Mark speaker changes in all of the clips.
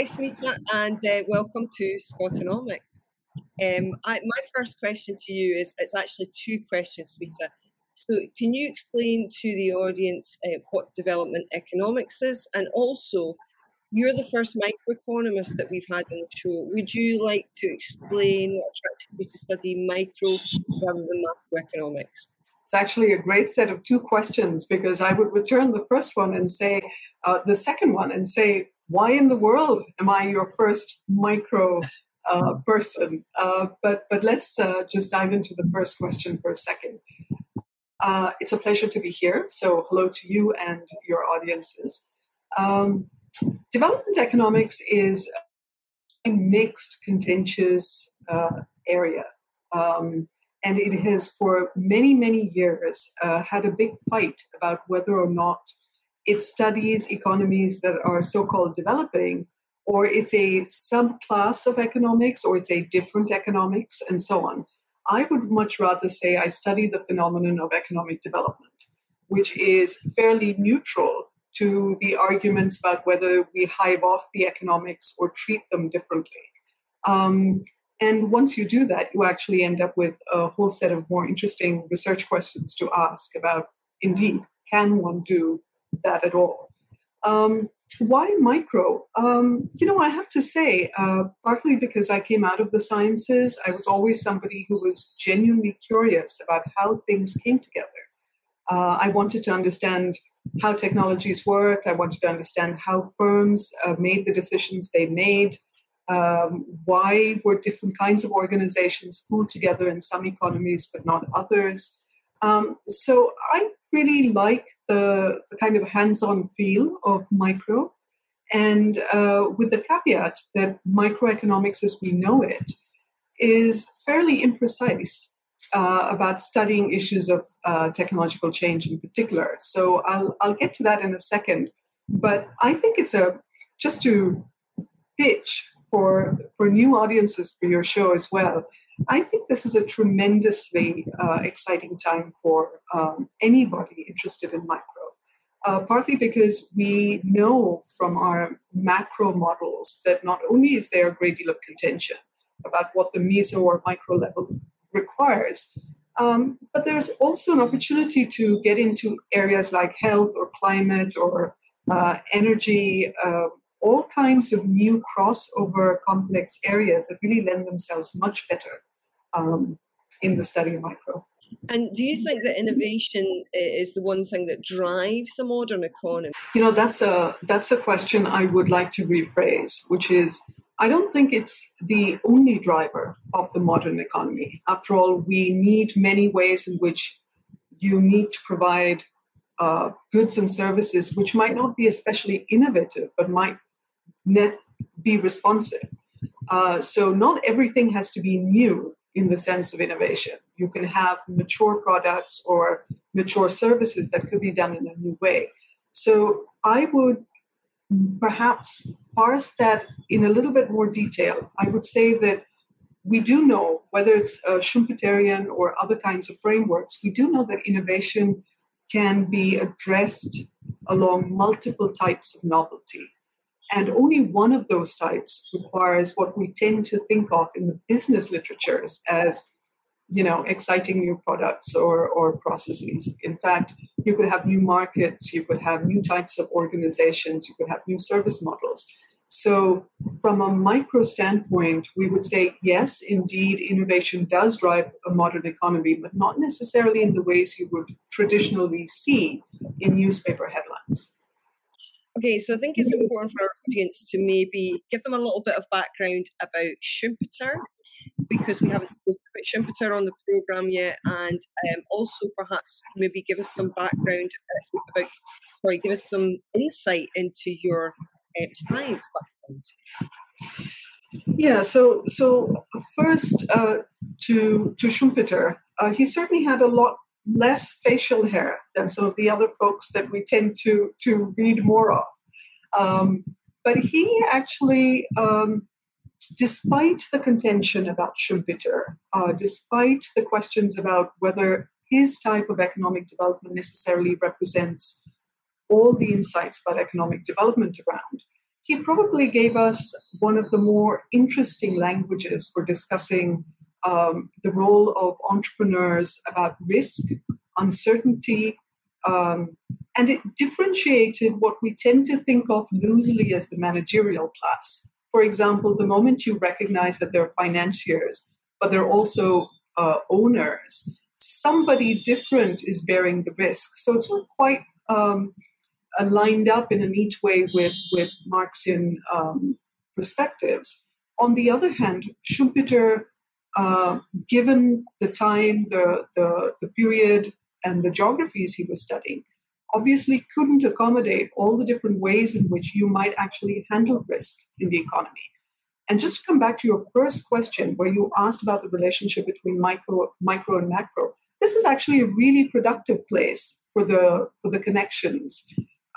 Speaker 1: Hi, Smita, and uh, welcome to Scotonomics. Um, I, my first question to you is it's actually two questions, Smita. So, can you explain to the audience uh, what development economics is? And also, you're the first microeconomist that we've had on the show. Would you like to explain what attracted you to study micro rather than macroeconomics?
Speaker 2: It's actually a great set of two questions because I would return the first one and say, uh, the second one and say, why in the world am I your first micro uh, person? Uh, but but let's uh, just dive into the first question for a second. Uh, it's a pleasure to be here. So hello to you and your audiences. Um, development economics is a mixed, contentious uh, area. Um, and it has, for many, many years, uh, had a big fight about whether or not it studies economies that are so called developing, or it's a subclass of economics, or it's a different economics, and so on. I would much rather say I study the phenomenon of economic development, which is fairly neutral to the arguments about whether we hive off the economics or treat them differently. Um, and once you do that, you actually end up with a whole set of more interesting research questions to ask about indeed, can one do that at all? Um, why micro? Um, you know, I have to say, uh, partly because I came out of the sciences, I was always somebody who was genuinely curious about how things came together. Uh, I wanted to understand how technologies worked, I wanted to understand how firms uh, made the decisions they made. Um, why were different kinds of organizations pooled together in some economies but not others? Um, so I really like the, the kind of hands on feel of micro, and uh, with the caveat that microeconomics as we know it is fairly imprecise uh, about studying issues of uh, technological change in particular. So I'll, I'll get to that in a second. But I think it's a just to pitch for for new audiences for your show as well. I think this is a tremendously uh, exciting time for um, anybody interested in micro. Uh, partly because we know from our macro models that not only is there a great deal of contention about what the meso or micro level requires, um, but there's also an opportunity to get into areas like health or climate or uh, energy, uh, all kinds of new crossover complex areas that really lend themselves much better um, in the study of micro.
Speaker 1: And do you think that innovation is the one thing that drives a modern economy?
Speaker 2: You know, that's a that's a question I would like to rephrase, which is I don't think it's the only driver of the modern economy. After all, we need many ways in which you need to provide uh, goods and services which might not be especially innovative, but might net be responsive. Uh, so not everything has to be new in the sense of innovation. You can have mature products or mature services that could be done in a new way. So I would perhaps parse that in a little bit more detail. I would say that we do know, whether it's a Schumpeterian or other kinds of frameworks, we do know that innovation can be addressed along multiple types of novelty. And only one of those types requires what we tend to think of in the business literatures as, you know, exciting new products or, or processes. In fact, you could have new markets, you could have new types of organizations, you could have new service models. So, from a micro standpoint, we would say yes, indeed, innovation does drive a modern economy, but not necessarily in the ways you would traditionally see in newspaper headlines.
Speaker 1: Okay, so I think it's important for our audience to maybe give them a little bit of background about Schumpeter because we haven't spoken about Schumpeter on the program yet, and um, also perhaps maybe give us some background about, sorry, give us some insight into your um, science background.
Speaker 2: Yeah, so so first uh, to to Schumpeter, uh, he certainly had a lot less facial hair than some of the other folks that we tend to to read more of. Um, but he actually, um, despite the contention about Schumpeter, uh, despite the questions about whether his type of economic development necessarily represents all the insights about economic development around. He probably gave us one of the more interesting languages for discussing um, the role of entrepreneurs about risk, uncertainty, um, and it differentiated what we tend to think of loosely as the managerial class. For example, the moment you recognize that they're financiers, but they're also uh, owners, somebody different is bearing the risk. So it's not quite um, lined up in a neat way with, with Marxian um, perspectives. On the other hand, Schumpeter, uh, given the time, the, the, the period, and the geographies he was studying, obviously couldn't accommodate all the different ways in which you might actually handle risk in the economy. And just to come back to your first question, where you asked about the relationship between micro, micro and macro, this is actually a really productive place for the for the connections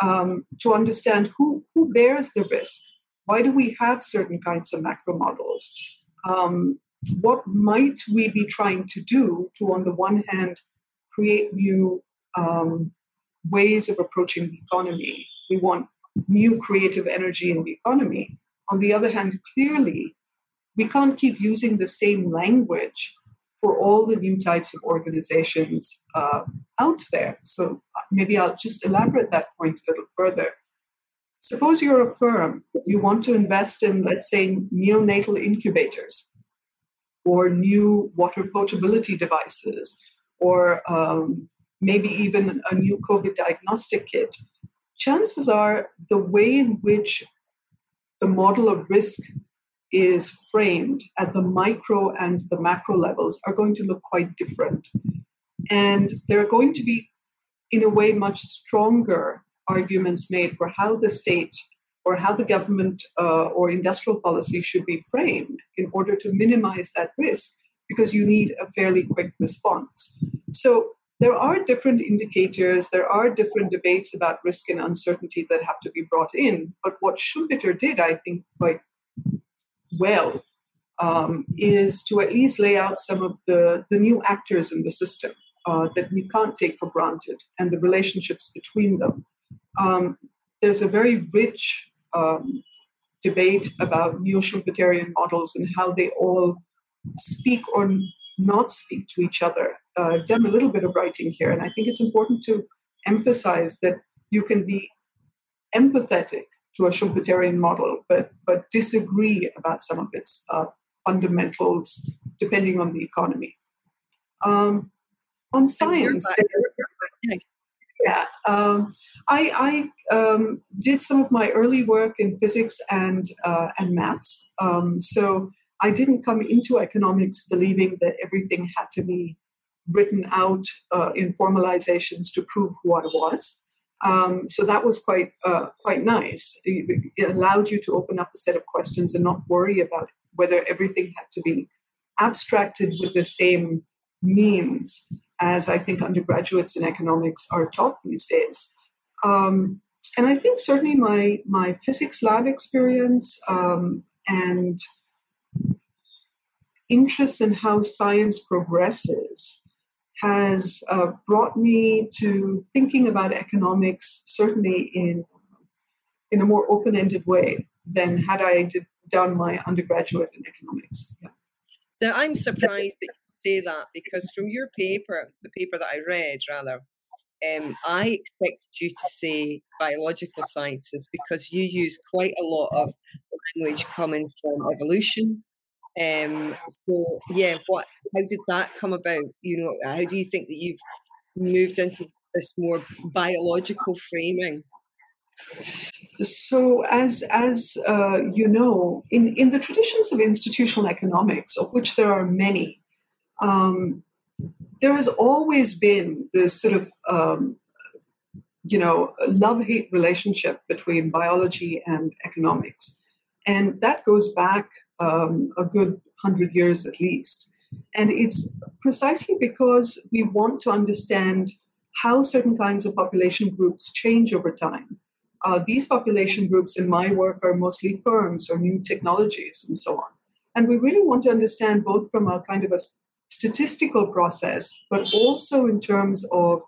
Speaker 2: um, to understand who who bears the risk. Why do we have certain kinds of macro models? Um, what might we be trying to do to, on the one hand, create new um, ways of approaching the economy. We want new creative energy in the economy. On the other hand, clearly, we can't keep using the same language for all the new types of organizations uh, out there. So uh, maybe I'll just elaborate that point a little further. Suppose you're a firm, you want to invest in, let's say, neonatal incubators or new water potability devices or um, maybe even a new COVID diagnostic kit, chances are the way in which the model of risk is framed at the micro and the macro levels are going to look quite different. And there are going to be, in a way, much stronger arguments made for how the state or how the government uh, or industrial policy should be framed in order to minimize that risk because you need a fairly quick response. So there are different indicators, there are different debates about risk and uncertainty that have to be brought in. But what Schumpeter did, I think, quite well, um, is to at least lay out some of the, the new actors in the system uh, that we can't take for granted and the relationships between them. Um, there's a very rich um, debate about neo Schumpeterian models and how they all speak or not speak to each other. Uh, I've done a little bit of writing here, and I think it's important to emphasize that you can be empathetic to a Schumpeterian model, but but disagree about some of its uh, fundamentals depending on the economy. Um, on science, yeah, um, I, I um, did some of my early work in physics and uh, and maths. Um, so I didn't come into economics believing that everything had to be written out uh, in formalizations to prove who I was. Um, so that was quite uh, quite nice. It, it, allowed you to open up a set of questions and not worry about whether everything had to be abstracted with the same means as I think undergraduates in economics are taught these days. Um, and I think certainly my my physics lab experience um, and interest in how science progresses has uh, brought me to thinking about economics certainly in in a more open-ended way than had I did, done my undergraduate in economics. Yeah.
Speaker 1: So I'm surprised that you say that because from your paper, the paper that I read rather, um, I expected you to say biological sciences because you use quite a lot of language coming from evolution um, so yeah, what? How did that come about? You know, how do you think that you've moved into this more biological framing?
Speaker 2: So, as as uh, you know, in in the traditions of institutional economics, of which there are many, um, there has always been this sort of um, you know love hate relationship between biology and economics, and that goes back um, a good hundred years at least. And it's precisely because we want to understand how certain kinds of population groups change over time. Uh, these population groups in my work are mostly firms or new technologies and so on. And we really want to understand both from a kind of a statistical process, but also in terms of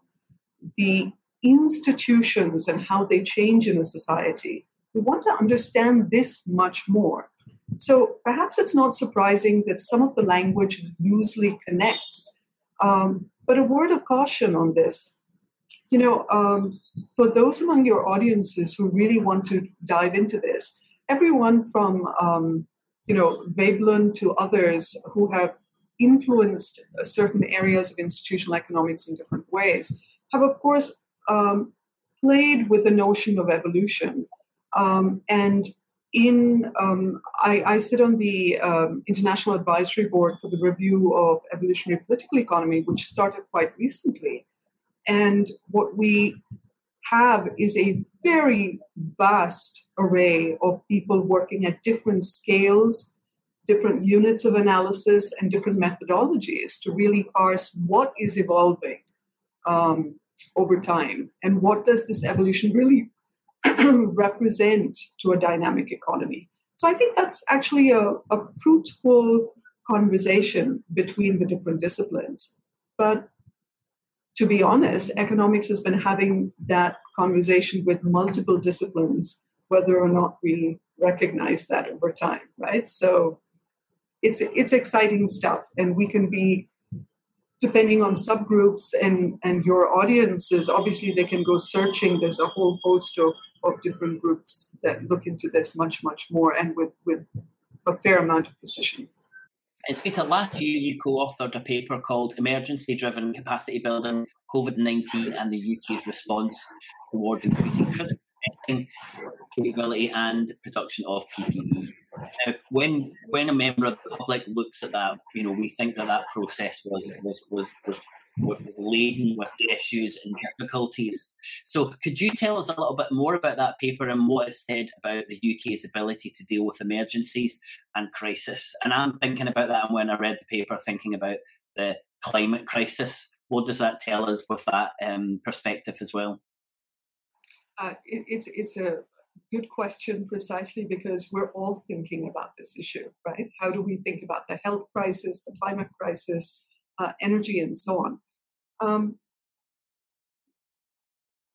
Speaker 2: the institutions and how they change in a society. We want to understand this much more. So perhaps it's not surprising that some of the language loosely connects. Um, but a word of caution on this. You know, um, for those among your audiences who really want to dive into this, everyone from um, you know Veblen to others who have influenced certain areas of institutional economics in different ways have, of course, um, played with the notion of evolution. Um, and in um, I, I, sit on the um, International Advisory Board for the Review of Evolutionary Political Economy, which started quite recently. And what we have is a very vast array of people working at different scales, different units of analysis, and different methodologies to really parse what is evolving um, over time and what does this evolution really represent to a dynamic economy. So I think that's actually a, a fruitful conversation between the different disciplines. But to be honest, economics has been having that conversation with multiple disciplines, whether or not we recognize that over time, right? So it's it's exciting stuff, and we can be depending on subgroups and and your audiences. Obviously, they can go searching. There's a whole host of of different groups that look into this much much more and with with a fair amount of precision.
Speaker 3: It's Peter, last year you co authored a paper called Emergency Driven Capacity Building COVID 19 and the UK's Response Towards Increasing Critical Capability and Production of PPE. Now, when when a member of the public looks at that, you know, we think that that process was was was, was was laden with issues and difficulties. So, could you tell us a little bit more about that paper and what it said about the UK's ability to deal with emergencies and crisis? And I'm thinking about that when I read the paper, thinking about the climate crisis. What does that tell us with that um, perspective as well?
Speaker 2: Uh, it, it's it's a good question precisely because we're all thinking about this issue, right? How do we think about the health crisis, the climate crisis, uh, energy, and so on? Um,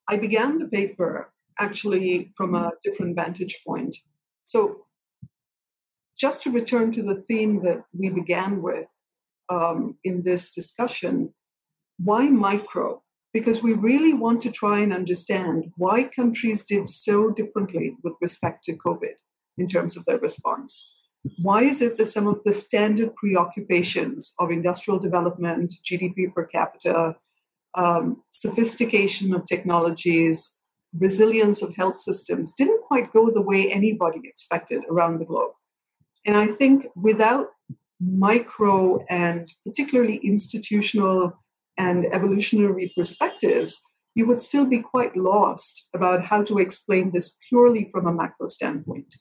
Speaker 2: I began the paper actually from a different vantage point. So, just to return to the theme that we began with um, in this discussion, why micro? Because we really want to try and understand why countries did so differently with respect to COVID in terms of their response. Why is it that some of the standard preoccupations of industrial development, GDP per capita, um, sophistication of technologies, resilience of health systems didn't quite go the way anybody expected around the globe? And I think without micro and particularly institutional and evolutionary perspectives, you would still be quite lost about how to explain this purely from a macro standpoint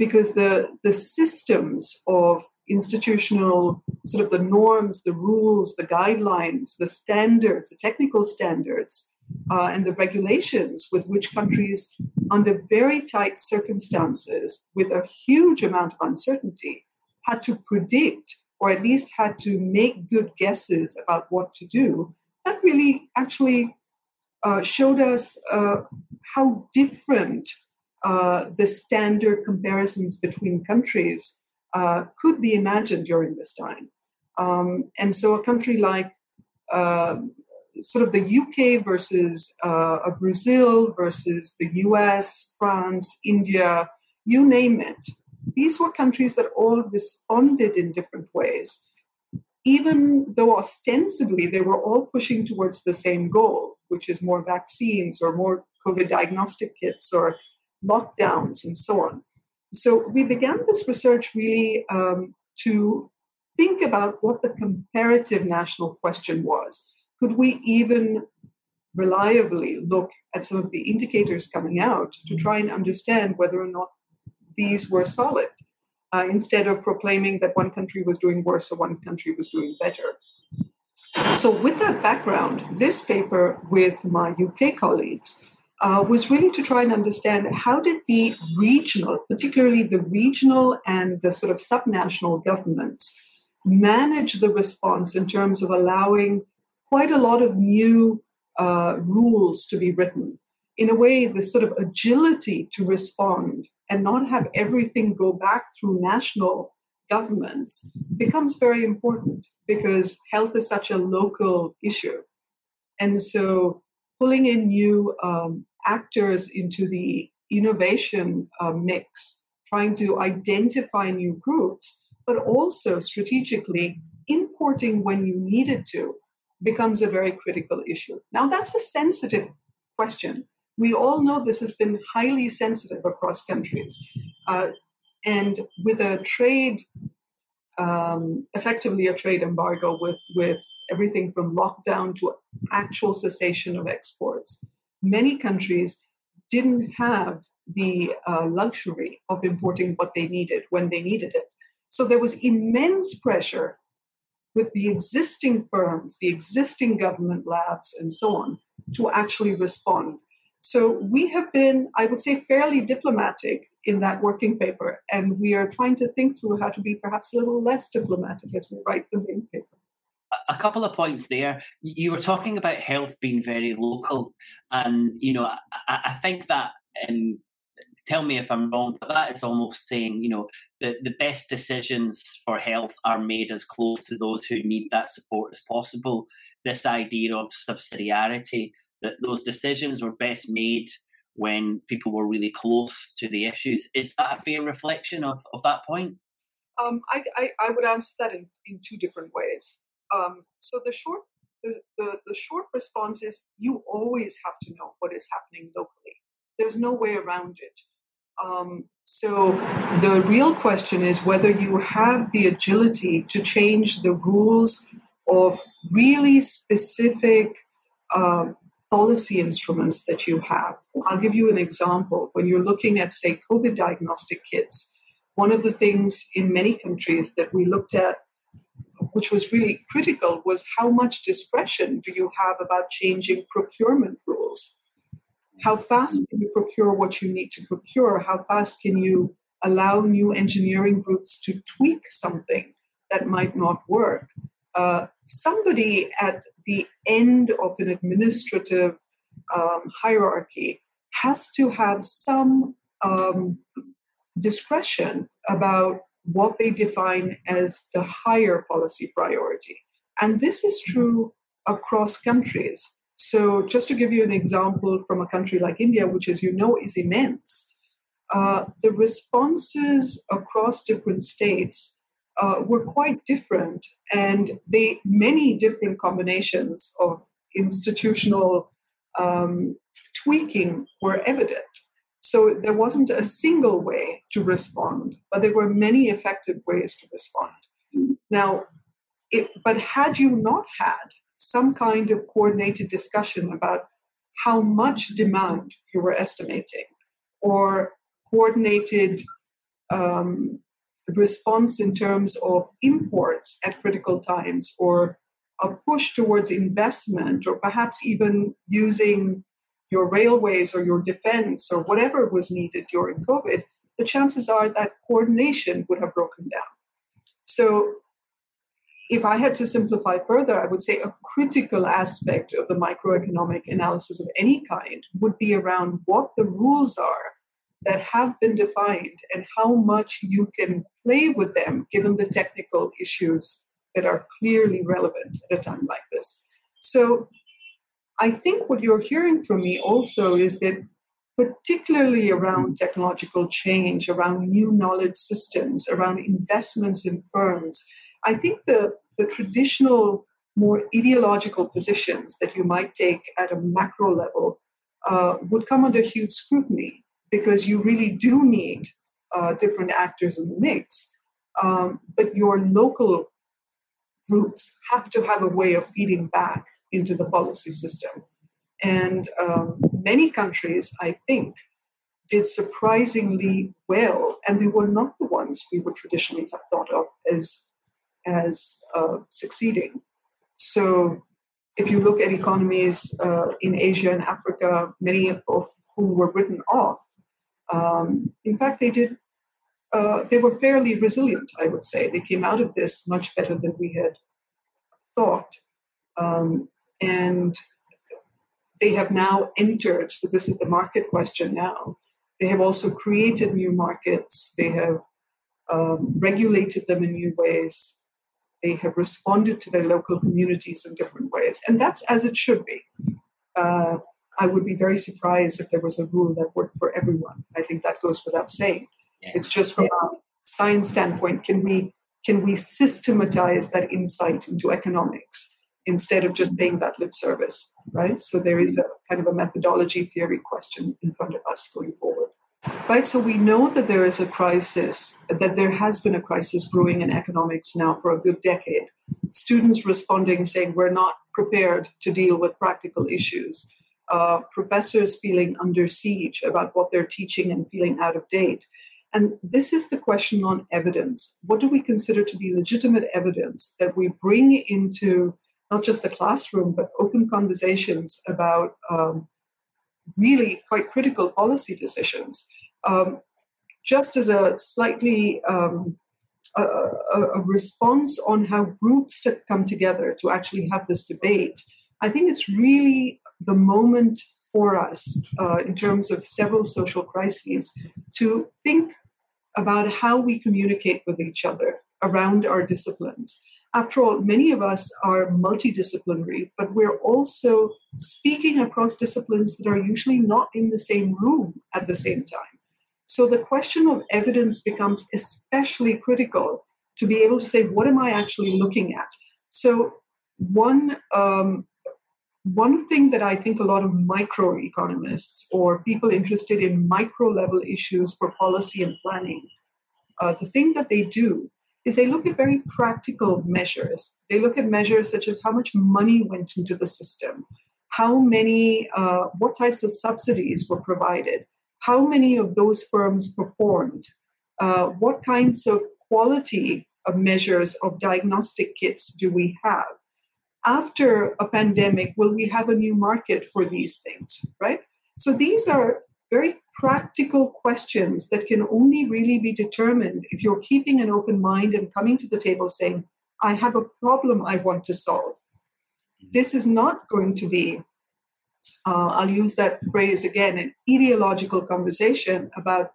Speaker 2: because the, the systems of institutional sort of the norms, the rules, the guidelines, the standards, the technical standards, uh, and the regulations with which countries, under very tight circumstances, with a huge amount of uncertainty, had to predict or at least had to make good guesses about what to do, that really actually uh, showed us uh, how different uh, the standard comparisons between countries uh, could be imagined during this time. Um, and so a country like uh, sort of the UK versus uh, a Brazil versus the US, France, India, you name it, these were countries that all responded in different ways, even though ostensibly they were all pushing towards the same goal, which is more vaccines or more COVID diagnostic kits or lockdowns and so on. So we began this research really um, to think about what the comparative national question was. Could we even reliably look at some of the indicators coming out to try and understand whether or not these were solid uh, instead of proclaiming that one country was doing worse or one country was doing better? So, with that background, this paper with my UK colleagues uh, was really to try and understand how did the regional, particularly the regional and the sort of subnational governments, manage the response in terms of allowing quite a lot of new uh, rules to be written. In a way, the sort of agility to respond and not have everything go back through national governments becomes very important because health is such a local issue. And so pulling in new um, actors into the innovation uh, mix, trying to identify new groups, but also strategically importing when you needed to becomes a very critical issue. Now, that's a sensitive question. We all know this has been highly sensitive across countries. Uh, and with a trade, um, effectively a trade embargo with, with everything from lockdown to actual cessation of exports, many countries didn't have the uh, luxury of importing what they needed when they needed it. So there was immense pressure with the existing firms, the existing government labs, and so on, to actually respond. So we have been, I would say, fairly diplomatic in that working paper, and we are trying to think through how to be perhaps a little less diplomatic as we write the main paper.
Speaker 3: A couple of points there. You were talking about health being very local, and you know, I, I think that um, tell me if I'm wrong, but that is almost saying, you know, the, the best decisions for health are made as close to those who need that support as possible. This idea of subsidiarity, that those decisions were best made when people were really close to the issues. Is that a fair reflection of, of that point?
Speaker 2: Um, I, I, I, would answer that in, in two different ways. Um, so the short the, the, the short response is you always have to know what is happening locally. There's no way around it. Um, so the real question is whether you have the agility to change the rules of really specific um, policy instruments that you have. I'll give you an example. When you're looking at, say, COVID diagnostic kits, one of the things in many countries that we looked at, which was really critical, was how much discretion do you have about changing procurement rules? how fast can you procure what you need to procure? How fast can you allow new engineering groups to tweak something that might not work? Uh, somebody at the end of an administrative um, hierarchy has to have some um, discretion about what they define as the higher policy priority. And this is true across countries. So, just to give you an example from a country like India, which, as you know, is immense, uh, the responses across different states uh, were quite different, and they many different combinations of institutional um, tweaking were evident. So there wasn't a single way to respond, but there were many effective ways to respond. Now, it, but had you not had some kind of coordinated discussion about how much demand you were estimating or coordinated um, response in terms of imports at critical times or a push towards investment or perhaps even using your railways or your defense or whatever was needed during COVID, the chances are that coordination would have broken down. So if I had to simplify further, I would say a critical aspect of the microeconomic analysis of any kind would be around what the rules are that have been defined and how much you can play with them given the technical issues that are clearly relevant at a time like this. So I think what you're hearing from me also is that particularly around technological change, around new knowledge systems, around investments in firms, I think the, the traditional, more ideological positions that you might take at a macro level uh, would come under huge scrutiny because you really do need uh, different actors in the mix. Um, but your local groups have to have a way of feeding back into the policy system. And um, many countries, I think, did surprisingly well, and they were not the ones we would traditionally have thought of as as uh, succeeding. So, if you look at economies uh, in Asia and Africa, many of whom were written off, um, in fact, they did uh, they were fairly resilient, I would say. They came out of this much better than we had thought. Um, and they have now entered, so this is the market question now. They have also created new markets. They have um, regulated them in new ways. They have responded to their local communities in different ways. And that's as it should be. Uh, I would be very surprised if there was a rule that worked for everyone. I think that goes without saying. Yeah. It's just from a science standpoint, can we can we systematize that insight into economics instead of just paying that lip service, right? So there is a kind of a methodology theory question in front of us going forward. Right, so we know that there is a crisis, that there has been a crisis brewing in economics now for a good decade. Students responding saying we're not prepared to deal with practical issues. Uh, professors feeling under siege about what they're teaching and feeling out of date. And this is the question on evidence. What do we consider to be legitimate evidence that we bring into not just the classroom, but open conversations about um, really quite critical policy decisions? Um, just as a slightly um, a, a, response on how groups to come together to actually have this debate, I think it's really the moment for us uh, in terms of several social crises to think about how we communicate with each other around our disciplines. After all, many of us are multidisciplinary, but we're also speaking across disciplines that are usually not in the same room at the same time. So the question of evidence becomes especially critical to be able to say, what am I actually looking at? So, one um, one thing that I think a lot of microeconomists or people interested in micro level issues for policy and planning, uh, the thing that they do is they look at very practical measures. They look at measures such as how much money went into the system, how many, uh, what types of subsidies were provided, how many of those firms performed, uh, what kinds of quality of measures of diagnostic kits do we have after a pandemic, will we have a new market for these things, right? So these are very practical questions that can only really be determined if you're keeping an open mind and coming to the table saying, I have a problem I want to solve. This is not going to be, uh, I'll use that phrase again, an ideological conversation about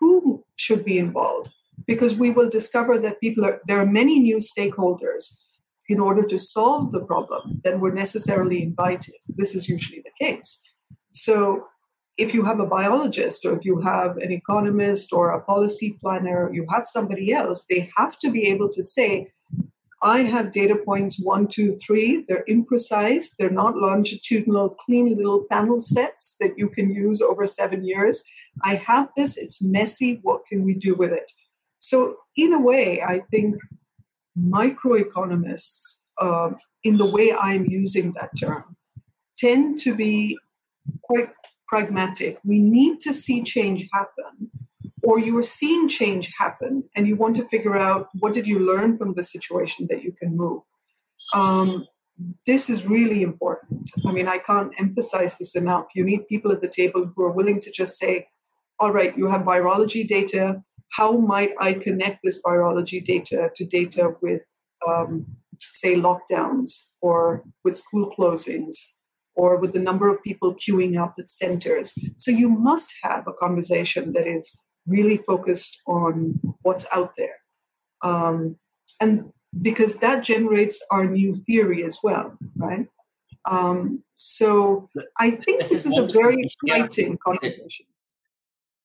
Speaker 2: who should be involved, because we will discover that people are, there are many new stakeholders in order to solve the problem than were necessarily invited. This is usually the case. So, if you have a biologist or if you have an economist or a policy planner, you have somebody else, they have to be able to say, I have data points one, two, three. They're imprecise. They're not longitudinal, clean little panel sets that you can use over seven years. I have this. It's messy. What can we do with it? So, in a way, I think microeconomists, uh, in the way I'm using that term, tend to be quite pragmatic. We need to see change happen, or you are seeing change happen, and you want to figure out what did you learn from the situation that you can move. Um, this is really important. I mean, I can't emphasize this enough. You need people at the table who are willing to just say, all right, you have virology data, how might I connect this virology data to data with, um, say, lockdowns or with school closings or with the number of people queuing up at centers? So you must have a conversation that is really focused on what's out there. Um, and because that generates our new theory as well, right? Um, so I think this, this is, is a very exciting conversation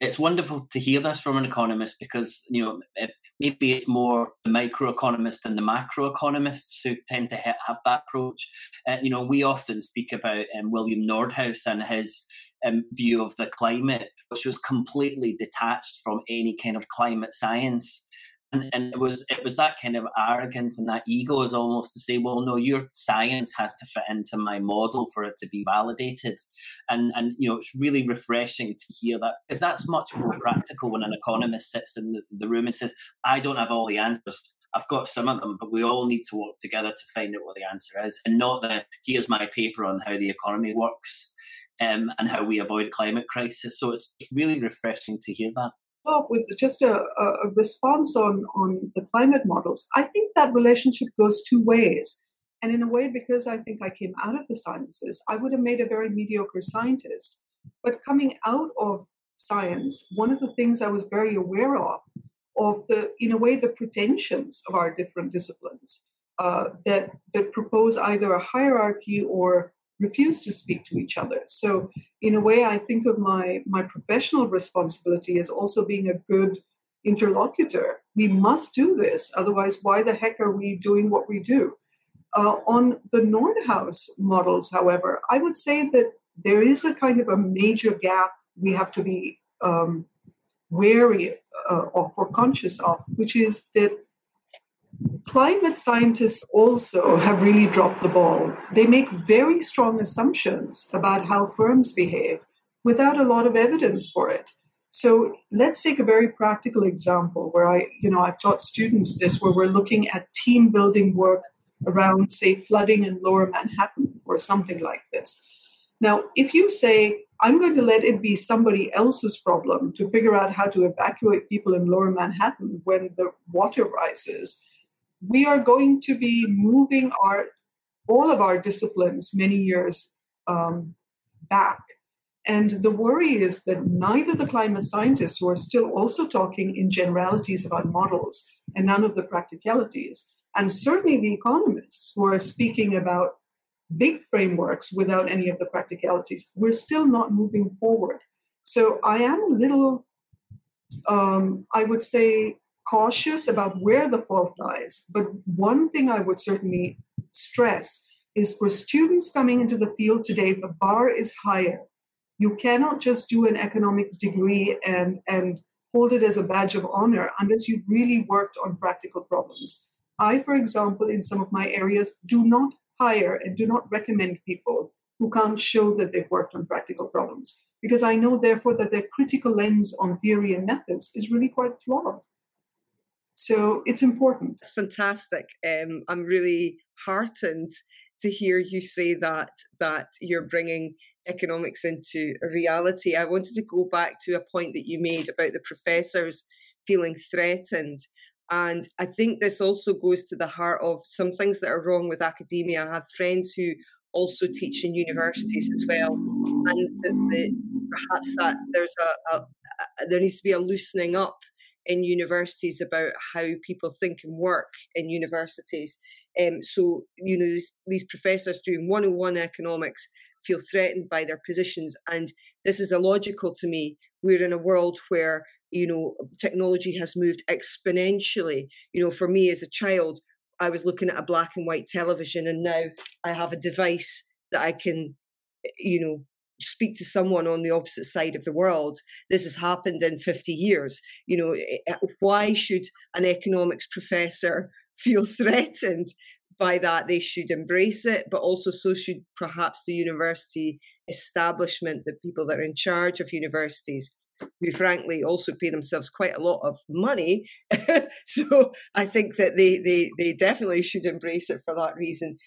Speaker 3: it's wonderful to hear this from an economist because you know it, maybe it's more the microeconomist than the macroeconomists who tend to ha- have that approach. Uh, you know, we often speak about um, William Nordhaus and his um, view of the climate, which was completely detached from any kind of climate science and, it was it was that kind of arrogance and that ego is almost to say well no your science has to fit into my model for it to be validated and and you know it's really refreshing to hear that because that's much more practical when an economist sits in the, the room and says i don't have all the answers I've got some of them, but we all need to work together to find out what the answer is, and not the here's my paper on how the economy works um, and how we avoid climate crisis. So it's really refreshing to hear that.
Speaker 2: Up with just a, a response on, on the climate models. I think that relationship goes two ways. And in a way, because I think I came out of the sciences, I would have made a very mediocre scientist. But coming out of science, one of the things I was very aware of, of the, in a way, the pretensions of our different disciplines uh, that that propose either a hierarchy or refuse to speak to each other. So, in a way, I think of my my professional responsibility as also being a good interlocutor. We must do this, otherwise, why the heck are we doing what we do? Uh, on the Nordhaus models, however, I would say that there is a kind of a major gap we have to be um, wary uh, of or conscious of, which is that climate scientists also have really dropped the ball. They make very strong assumptions about how firms behave without a lot of evidence for it. So let's take a very practical example where I, you know, I've taught students this, where we're looking at team building work around, say, flooding in lower Manhattan or something like this. Now, if you say, I'm going to let it be somebody else's problem to figure out how to evacuate people in lower Manhattan when the water rises, we are going to be moving our all of our disciplines many years um, back. And the worry is that neither the climate scientists, who are still also talking in generalities about models and none of the practicalities, and certainly the economists who are speaking about big frameworks without any of the practicalities, we're still not moving forward. So I am a little, um, I would say, cautious about where the fault lies. But one thing I would certainly stress is for students coming into the field today, the bar is higher. You cannot just do an economics degree and, and hold it as a badge of honor unless you've really worked on practical problems. I, for example, in some of my areas, do not hire and do not recommend people who can't show that they've worked on practical problems because I know, therefore, that their critical lens on theory and methods is really quite flawed. So it's important.
Speaker 1: It's fantastic. Um, I'm really heartened to hear you say that that you're bringing economics into a reality. I wanted to go back to a point that you made about the professors feeling threatened and I think this also goes to the heart of some things that are wrong with academia. I have friends who also teach in universities as well, and the, the, perhaps that there's a, a, a, there needs to be a loosening up in universities about how people think and work in universities. Um, so you know these, these professors doing 101 economics feel threatened by their positions, and this is illogical to me. We're in a world where you know technology has moved exponentially you know for me as a child i was looking at a black and white television and now i have a device that i can you know speak to someone on the opposite side of the world this has happened in 50 years you know eh, eh, why should an economics professor feel threatened by that they should embrace it but also so should perhaps the university establishment the people that are in charge of universities who frankly also pay themselves quite a lot of money. so I think that they, they, they definitely should embrace it for that reason.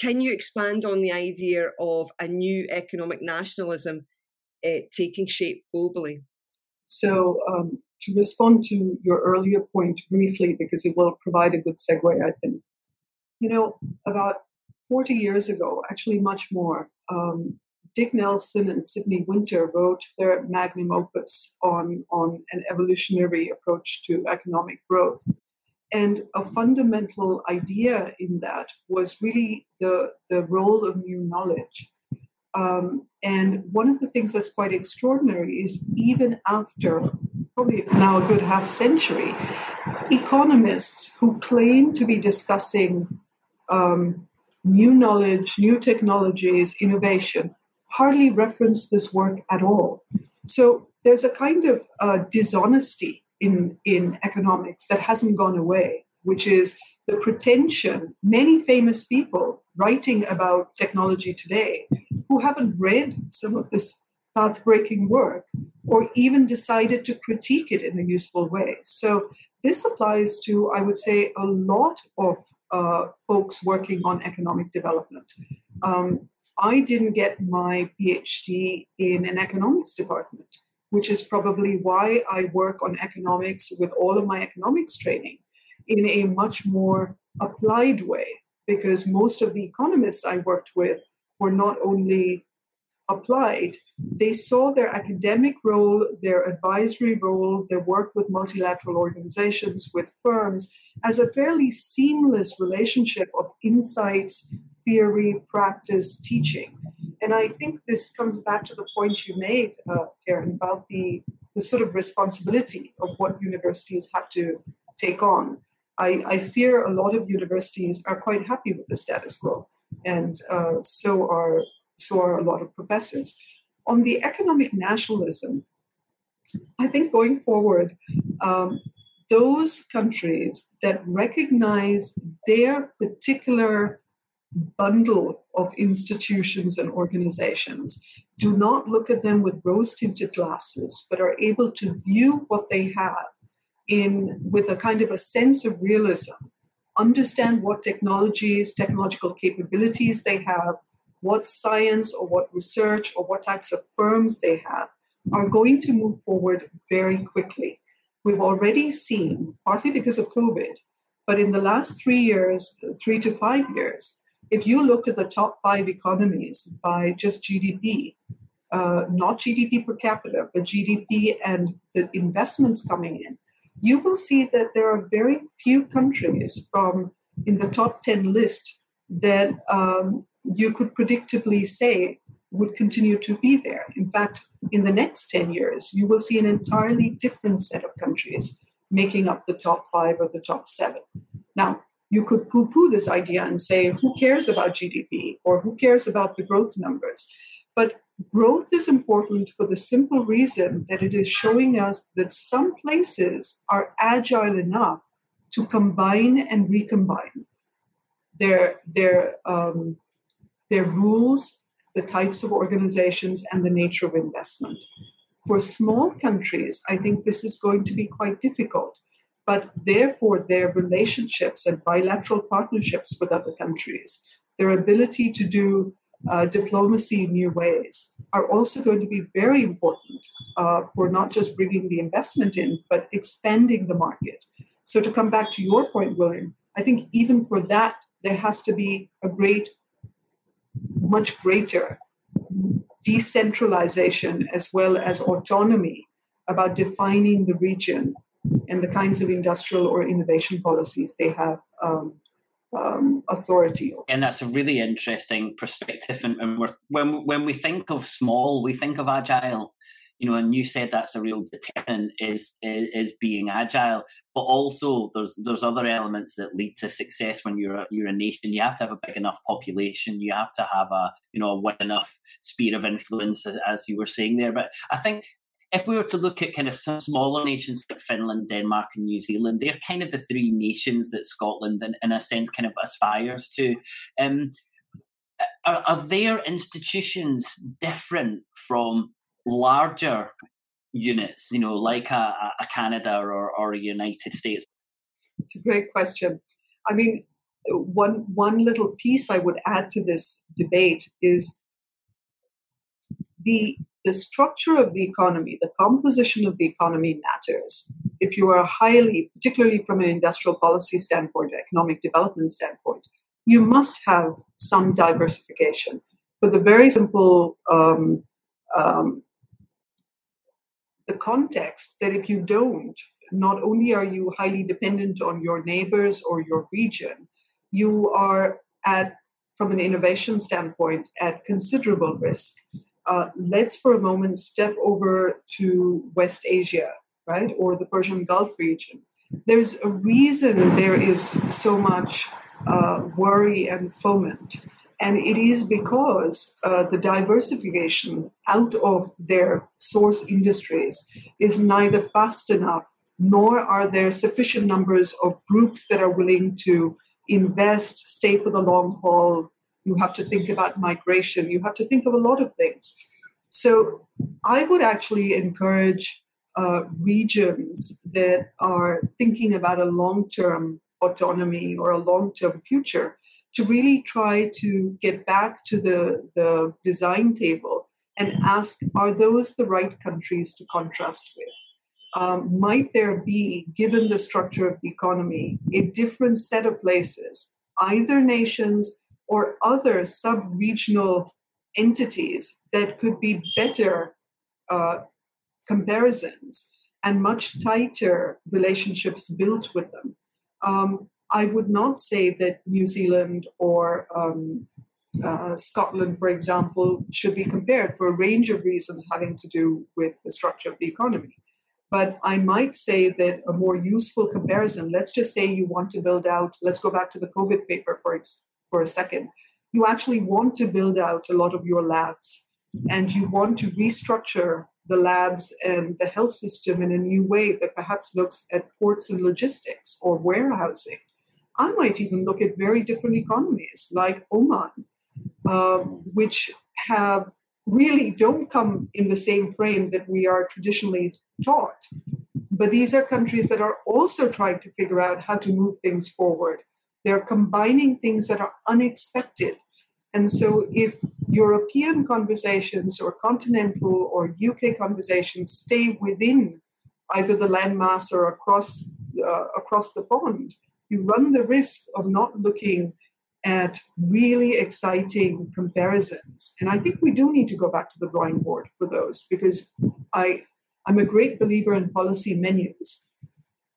Speaker 1: Can you expand on the idea of a new economic nationalism uh, taking shape globally?
Speaker 2: So, um, to respond to your earlier point briefly, because it will provide a good segue, I think. You know, about 40 years ago, actually much more, um, Dick Nelson and Sidney Winter wrote their magnum opus on, on an evolutionary approach to economic growth. And a fundamental idea in that was really the, the role of new knowledge. Um, and one of the things that's quite extraordinary is even after probably now a good half century, economists who claim to be discussing um, new knowledge, new technologies, innovation, hardly reference this work at all. So there's a kind of uh, dishonesty in, in economics that hasn't gone away, which is the pretension, many famous people writing about technology today who haven't read some of this path breaking work or even decided to critique it in a useful way. So this applies to, I would say, a lot of uh, folks working on economic development. Um, I didn't get my PhD in an economics department. Which is probably why I work on economics with all of my economics training in a much more applied way, because most of the economists I worked with were not only applied, they saw their academic role, their advisory role, their work with multilateral organizations, with firms, as a fairly seamless relationship of insights, theory, practice, teaching. And I think this comes back to the point you made, uh, Karen, about the, the sort of responsibility of what universities have to take on. I, I fear a lot of universities are quite happy with the status quo, and uh, so are so are a lot of professors. On the economic nationalism, I think going forward, um, those countries that recognize their particular bundle of institutions and organizations do not look at them with rose tinted glasses, but are able to view what they have in with a kind of a sense of realism, understand what technologies, technological capabilities they have, what science or what research or what types of firms they have, are going to move forward very quickly. We've already seen, partly because of COVID, but in the last three years, three to five years, if you looked at the top five economies by just GDP, uh, not GDP per capita, but GDP and the investments coming in, you will see that there are very few countries from in the top 10 list that um, you could predictably say would continue to be there. In fact, in the next 10 years, you will see an entirely different set of countries making up the top five or the top seven. Now, you could poo poo this idea and say, who cares about GDP or who cares about the growth numbers? But growth is important for the simple reason that it is showing us that some places are agile enough to combine and recombine their, their, um, their rules, the types of organizations, and the nature of investment. For small countries, I think this is going to be quite difficult but therefore their relationships and bilateral partnerships with other countries, their ability to do uh, diplomacy in new ways are also going to be very important uh, for not just bringing the investment in, but expanding the market. So, to come back to your point, William, I think even for that, there has to be a great, much greater decentralization as well as autonomy about defining the region and the kinds of industrial or innovation policies they have um, um, authority.
Speaker 3: And that's a really interesting perspective. And, and when when we think of small, we think of agile. You know, and you said that's a real determinant is, is, is being agile, but also there's there's other elements that lead to success when you're a, you're a nation. You have to have a big enough population. You have to have a you know a wide enough sphere of influence, as you were saying there. But I think if we were to look at kind of smaller nations like Finland, Denmark, and New Zealand, they're kind of the three nations that Scotland, in, in a sense, kind of aspires to. Um, are, are their institutions different from larger units, you know, like a, a Canada or, or a United States?
Speaker 2: It's a great question. I mean, one one little piece I would add to this debate is the the structure of the economy, the composition of the economy matters. If you are highly, particularly from an industrial policy standpoint, economic development standpoint, you must have some diversification for the very simple um, um, the context that if you don't, not only are you highly dependent on your neighbors or your region, you are at from an innovation standpoint at considerable risk uh, let's for a moment step over to West Asia, right, or the Persian Gulf region. There's a reason there is so much uh, worry and foment. And it is because uh, the diversification out of their source industries is neither fast enough nor are there sufficient numbers of groups that are willing to invest, stay for the long haul, you have to think about migration, you have to think of a lot of things. So I would actually encourage uh, regions that are thinking about a long term autonomy or a long term future to really try to get back to the, the design table and ask are those the right countries to contrast with? Um, might there be, given the structure of the economy, a different set of places, either nations or other sub regional entities that could be better uh, comparisons and much tighter relationships built with them? Um, I would not say that New Zealand or um, uh, Scotland, for example, should be compared for a range of reasons having to do with the structure of the economy. But I might say that a more useful comparison, let's just say you want to build out, let's go back to the COVID paper for, for a second. You actually want to build out a lot of your labs and you want to restructure the labs and the health system in a new way that perhaps looks at ports and logistics or warehousing. I might even look at very different economies like Oman, um, which have really don't come in the same frame that we are traditionally taught. But these are countries that are also trying to figure out how to move things forward. They're combining things that are unexpected. And so, if European conversations or continental or UK conversations stay within either the landmass or across, uh, across the pond, you run the risk of not looking at really exciting comparisons. And I think we do need to go back to the drawing board for those because I, I'm a great believer in policy menus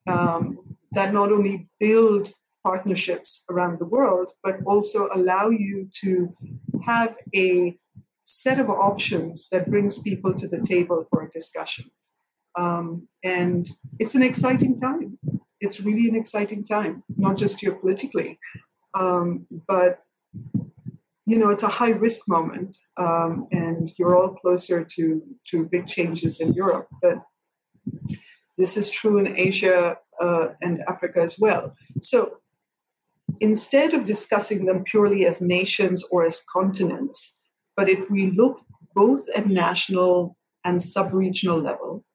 Speaker 2: um, that not only build partnerships around the world, but also allow you to have a set of options that brings people to the table for a discussion. Um, and it's an exciting time. It's really an exciting time, not just geopolitically, um, but you know it's a high risk moment, um, and you're all closer to to big changes in Europe. But this is true in Asia uh, and Africa as well. So instead of discussing them purely as nations or as continents, but if we look both at national and sub-regional level,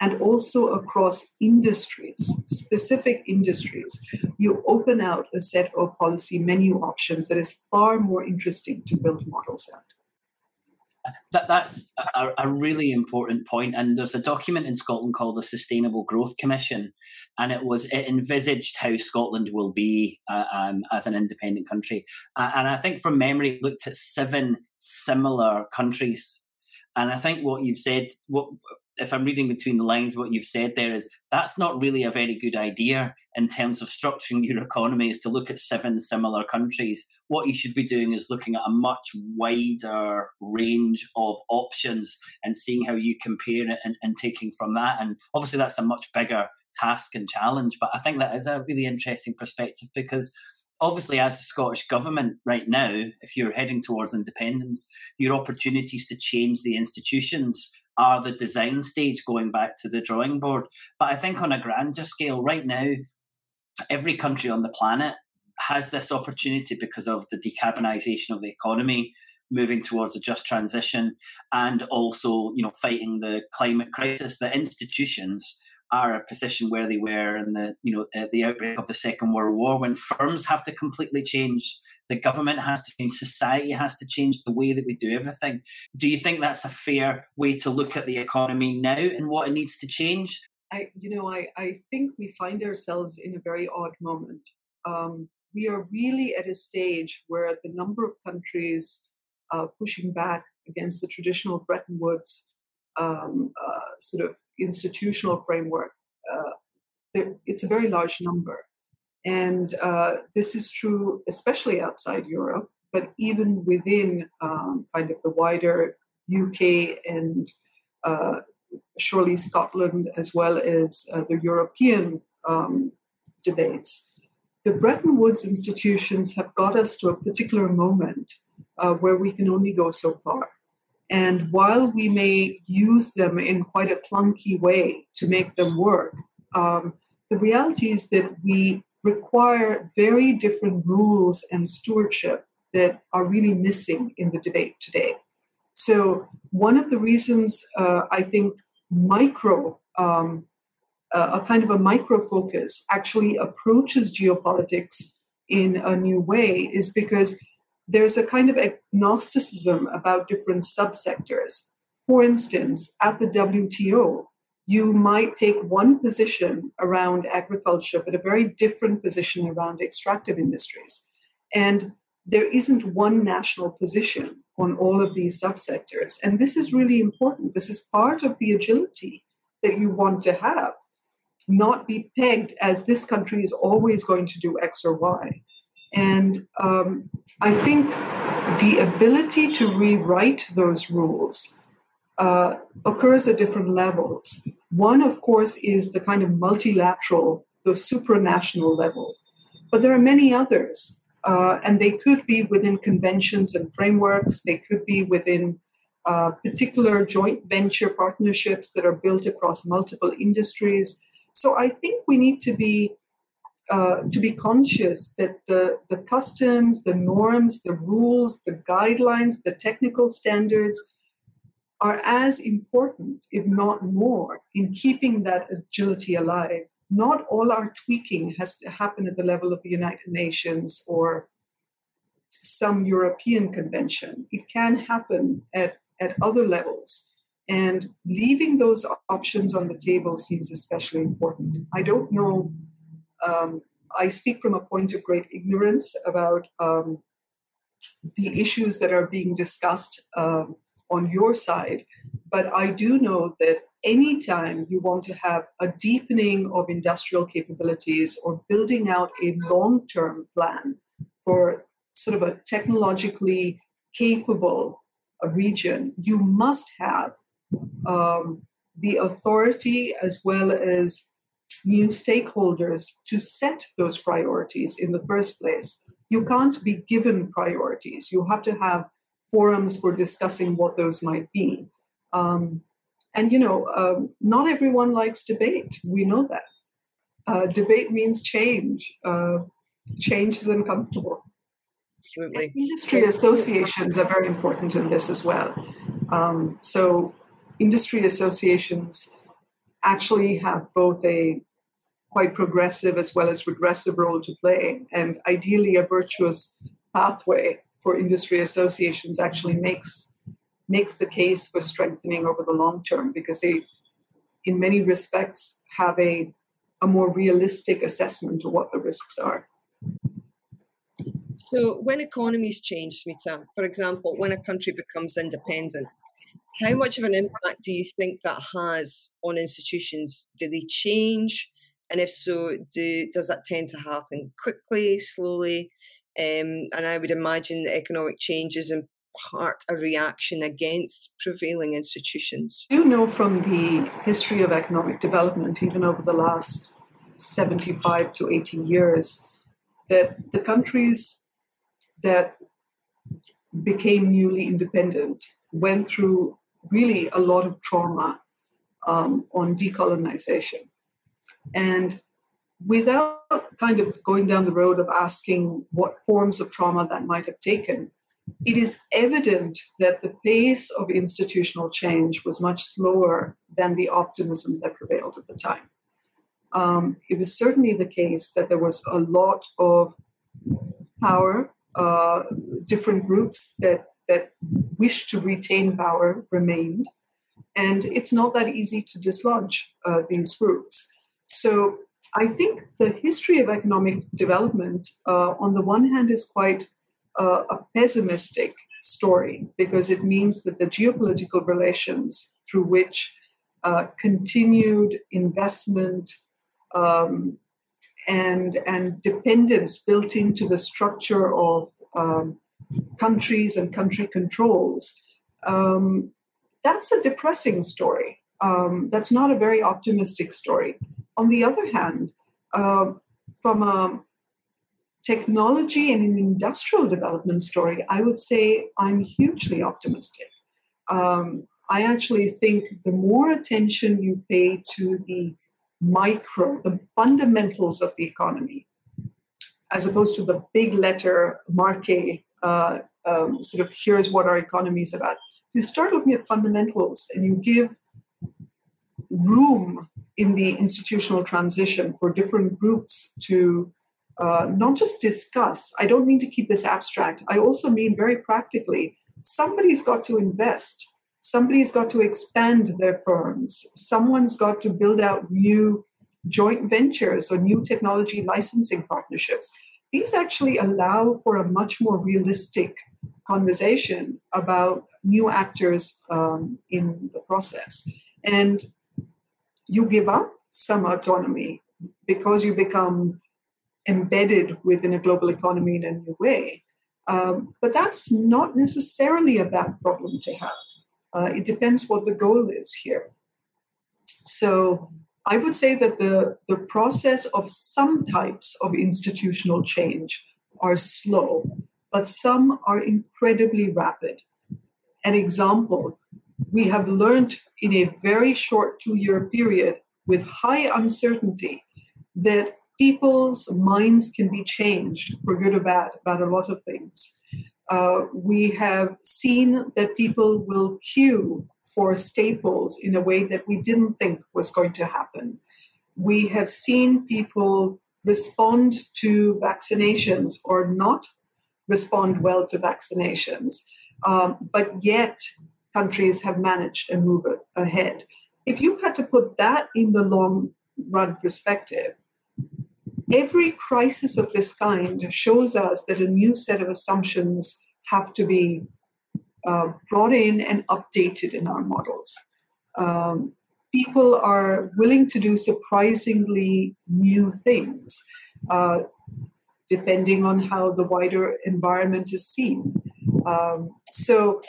Speaker 2: and also across industries, specific industries, you open out a set of policy menu options that is far more interesting to build models out.
Speaker 3: That, that's a, a, really important point. And there's a document in Scotland called the Sustainable Growth Commission, and it was it envisaged how Scotland will be uh, um, as an independent country. Uh, and I think from memory, looked at seven similar countries. And I think what you've said, what if I'm reading between the lines, what you've said there is that's not really a very good idea in terms of structuring your economy is to look at seven similar countries. What you should be doing is looking at a much wider range of options and seeing how you compare it and, and taking from that. And obviously, that's a much bigger task and challenge. But I think that is a really interesting perspective because obviously, as the Scottish government right now, if you're heading towards independence, your opportunities to change the institutions are the design stage going back to the drawing board. But I think on a grander scale, right now, every country on the planet has this opportunity because of the decarbonisation of the economy, moving towards a just transition, and also, you know, fighting the climate crisis. The institutions are a position where they were in the, you know, at the outbreak of the Second World War, when firms have to completely change the government has to change, society has to change the way that we do everything. Do you think that's a fair way to look at the economy now and what it needs to change?
Speaker 2: I, you know, I, I think we find ourselves in a very odd moment. Um, we are really at a stage where the number of countries uh, pushing back against the traditional Bretton Woods um, uh, sort of institutional framework, uh, it's a very large number. And uh, this is true, especially outside Europe, but even within um, kind of the wider UK and uh, surely Scotland, as well as uh, the European um, debates. The Bretton Woods institutions have got us to a particular moment uh, where we can only go so far. And while we may use them in quite a clunky way to make them work, um, the reality is that we require very different rules and stewardship that are really missing in the debate today. So, one of the reasons uh, I think micro, um, uh, a kind of a micro focus, actually approaches geopolitics in a new way is because there's a kind of agnosticism about different subsectors. For instance, at the WTO, you might take one position around agriculture, but a very different position around extractive industries. And there isn't one national position on all of these subsectors. And this is really important. This is part of the agility that you want to have, not be pegged as this country is always going to do X or Y. And um, I think the ability to rewrite those rules uh, occurs at different levels. One, of course, is the kind of multilateral, the supranational level. But there are many others, uh, and they could be within conventions and frameworks, they could be within uh, particular joint venture partnerships that are built across multiple industries. So I think we need to be uh, to be conscious that the, the customs, the norms, the rules, the guidelines, the technical standards are as important, if not more, in keeping that agility alive. Not all our tweaking has to happen at the level of the United Nations or some European convention. It can happen at, at other levels. And leaving those options on the table seems especially important. I don't know um, I speak from a point of great ignorance about um, the issues that are being discussed um, on your side, but I do know that anytime you want to have a deepening of industrial capabilities or building out a long term plan for sort of a technologically capable uh, region, you must have um, the authority as well as new stakeholders to set those priorities in the first place. You can't be given priorities. You have to have forums for discussing what those might be. Um, and, you know, um, not everyone likes debate. We know that. Uh, debate means change. Uh, change is uncomfortable.
Speaker 1: Absolutely.
Speaker 2: Industry associations are very important in this as well. Um, so, industry associations actually have both a quite progressive as well as regressive role to play. And ideally, a virtuous pathway for industry associations actually makes makes the case for strengthening over the long term because they, in many respects, have a a more realistic assessment of what the risks are.
Speaker 1: So, when economies change, Smita, for example, when a country becomes independent, how much of an impact do you think that has on institutions? Do they change? And if so, do, does that tend to happen quickly, slowly? Um, and I would imagine that economic change is in part a reaction against prevailing institutions.
Speaker 2: You know from the history of economic development, even over the last 75 to 80 years, that the countries that became newly independent went through really a lot of trauma um, on decolonization. And without kind of going down the road of asking what forms of trauma that might have taken, it is evident that the pace of institutional change was much slower than the optimism that prevailed at the time. Um, it was certainly the case that there was a lot of power, uh, different groups that, that wished to retain power remained. And it's not that easy to dislodge uh, these groups. So I think the history of economic development, uh, on the one hand, is quite uh, a pessimistic story because it means that the geopolitical relations through which uh, continued investment um, and and dependence built into the structure of um, countries and country controls. Um, that's a depressing story. Um, that's not a very optimistic story. On the other hand, uh, from a technology and an industrial development story, I would say I'm hugely optimistic. Um, I actually think the more attention you pay to the micro, the fundamentals of the economy, as opposed to the big letter macro, uh, um, sort of here's what our economy is about. You start looking at fundamentals and you give room in the institutional transition for different groups to uh, not just discuss. I don't mean to keep this abstract. I also mean very practically somebody's got to invest. Somebody's got to expand their firms. Someone's got to build out new joint ventures or new technology licensing partnerships. These actually allow for a much more realistic conversation about new actors um, in the process. And you give up some autonomy because you become embedded within a global economy in a new way. Um, but that's not necessarily a bad problem to have. Uh, it depends what the goal is here. So I would say that the, the process of some types of institutional change are slow, but some are incredibly rapid. An example, we have learned in a very short two year period with high uncertainty that people's minds can be changed for good or bad about a lot of things. Uh, we have seen that people will queue for staples in a way that we didn't think was going to happen. We have seen people respond to vaccinations or not respond well to vaccinations, um, but yet countries have managed and move ahead. If you had to put that in the long run perspective, every crisis of this kind shows us that a new set of assumptions have to be uh, brought in and updated in our models. Um, people are willing to do surprisingly new things, uh, depending on how the wider environment is seen. Um, so,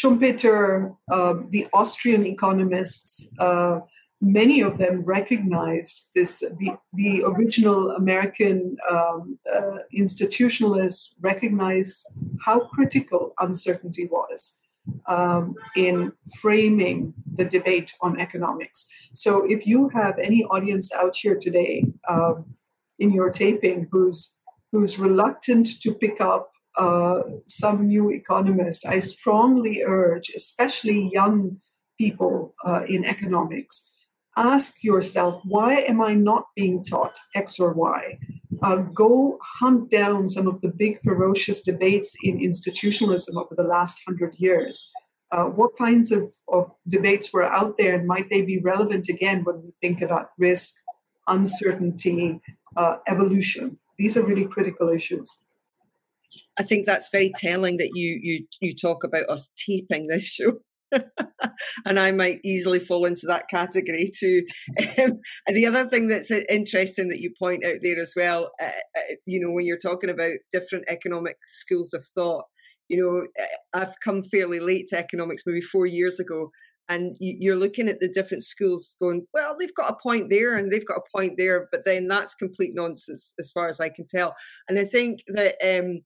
Speaker 2: Schumpeter, uh, the Austrian economists, uh, many of them recognized this. The, the original American um, uh, institutionalists recognized how critical uncertainty was um, in framing the debate on economics. So, if you have any audience out here today um, in your taping who's who's reluctant to pick up uh, some new economist, I strongly urge, especially young people uh, in economics, ask yourself, why am I not being taught X or Y? Uh, go hunt down some of the big, ferocious debates in institutionalism over the last hundred years. Uh, what kinds of, of debates were out there, and might they be relevant again when we think about risk, uncertainty, uh, evolution? These are really critical issues.
Speaker 1: I think that's very telling that you you you talk about us taping this show and I might easily fall into that category too. Um, and the other thing that's interesting that you point out there as well, uh, uh, you know, when you're talking about different economic schools of thought, you know, uh, I've come fairly late to economics, maybe four years ago, and you're looking at the different schools going, well, they've got a point there and they've got a point there, but then that's complete nonsense as far as I can tell. And I think that um,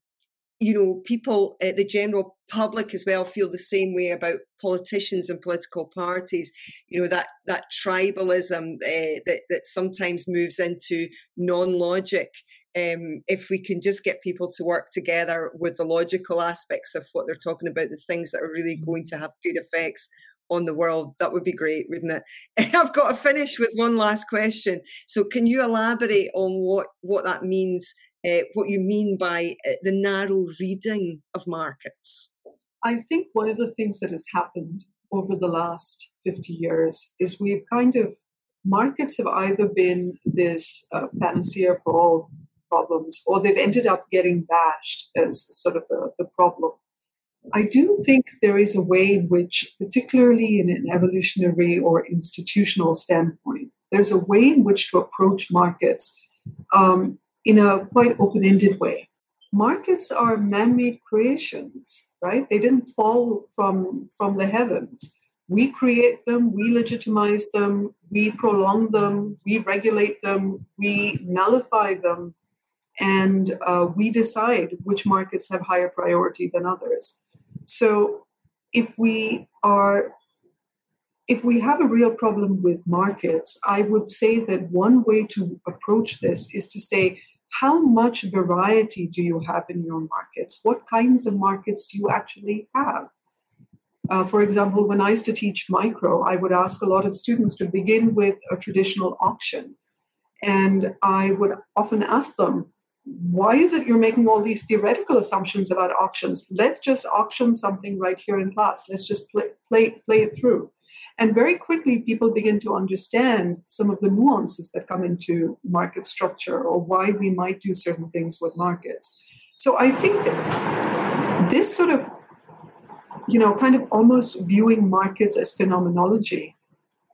Speaker 1: you know, people, uh, the general public as well, feel the same way about politicians and political parties. You know that that tribalism uh, that that sometimes moves into non-logic. Um, if we can just get people to work together with the logical aspects of what they're talking about, the things that are really going to have good effects on the world, that would be great, wouldn't it? I've got to finish with one last question. So, can you elaborate on what what that means uh, what you mean by uh, the narrow reading of markets?
Speaker 2: I think one of the things that has happened over the last 50 years is we've kind of, markets have either been this uh, panacea for all problems or they've ended up getting bashed as sort of the, the problem. I do think there is a way in which, particularly in an evolutionary or institutional standpoint, there's a way in which to approach markets um, in a quite open ended way. Markets are man made creations, right? They didn't fall from, from the heavens. We create them, we legitimize them, we prolong them, we regulate them, we nullify them, and uh, we decide which markets have higher priority than others. So if we are if we have a real problem with markets, I would say that one way to approach this is to say, how much variety do you have in your markets? What kinds of markets do you actually have? Uh, for example, when I used to teach micro, I would ask a lot of students to begin with a traditional auction And I would often ask them, why is it you're making all these theoretical assumptions about auctions? Let's just auction something right here in class. Let's just play, play, play it through. And very quickly, people begin to understand some of the nuances that come into market structure or why we might do certain things with markets. So I think this sort of, you know, kind of almost viewing markets as phenomenology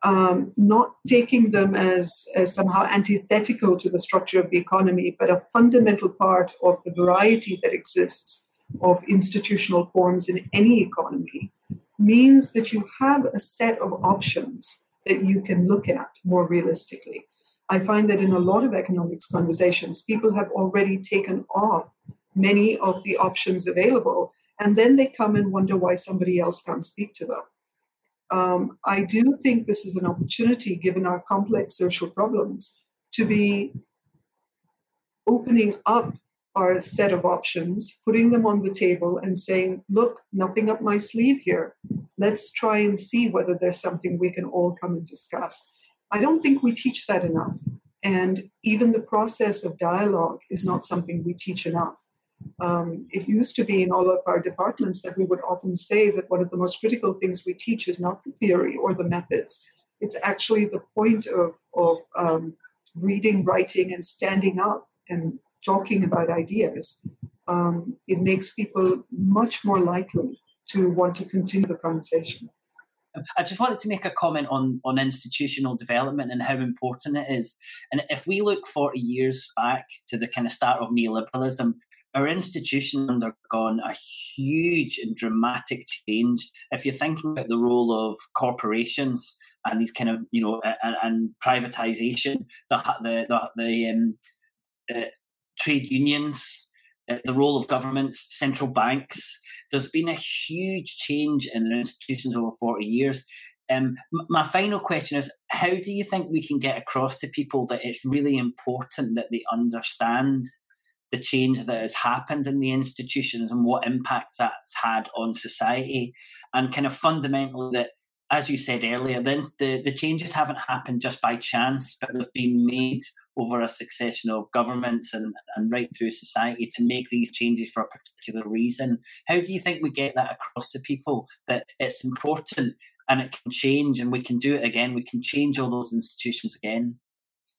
Speaker 2: um, not taking them as, as somehow antithetical to the structure of the economy, but a fundamental part of the variety that exists of institutional forms in any economy, means that you have a set of options that you can look at more realistically. I find that in a lot of economics conversations, people have already taken off many of the options available, and then they come and wonder why somebody else can't speak to them um, I do think this is an opportunity, given our complex social problems, to be opening up our set of options, putting them on the table, and saying, look, nothing up my sleeve here. Let's try and see whether there's something we can all come and discuss. I don't think we teach that enough. And even the process of dialogue is not something we teach enough. Um, it used to be in all of our departments that we would often say that one of the most critical things we teach is not the theory or the methods. It's actually the point of, of um, reading, writing, and standing up and talking about ideas. Um, it makes people much more likely to want to continue the conversation.
Speaker 3: I just wanted to make a comment on, on institutional development and how important it is. And if we look 40 years back to the kind of start of neoliberalism, our institutions undergone a huge and dramatic change. If you're thinking about the role of corporations and these kind of, you know, and, and privatization, the the the, the um, uh, trade unions, uh, the role of governments, central banks. There's been a huge change in the institutions over 40 years. Um, my final question is how do you think we can get across to people that it's really important that they understand the change that has happened in the institutions and what impacts that's had on society, and kind of fundamentally that, as you said earlier, the, the changes haven't happened just by chance, but they've been made over a succession of governments and, and right through society to make these changes for a particular reason. How do you think we get that across to people that it's important and it can change and we can do it again? We can change all those institutions again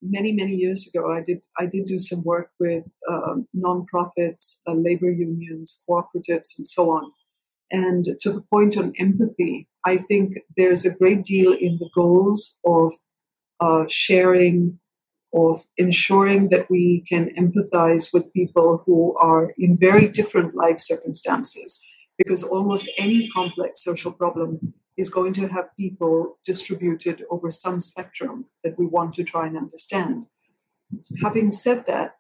Speaker 2: many many years ago i did i did do some work with um, nonprofits uh, labor unions cooperatives and so on and to the point on empathy i think there's a great deal in the goals of uh, sharing of ensuring that we can empathize with people who are in very different life circumstances because almost any complex social problem is going to have people distributed over some spectrum that we want to try and understand. Having said that,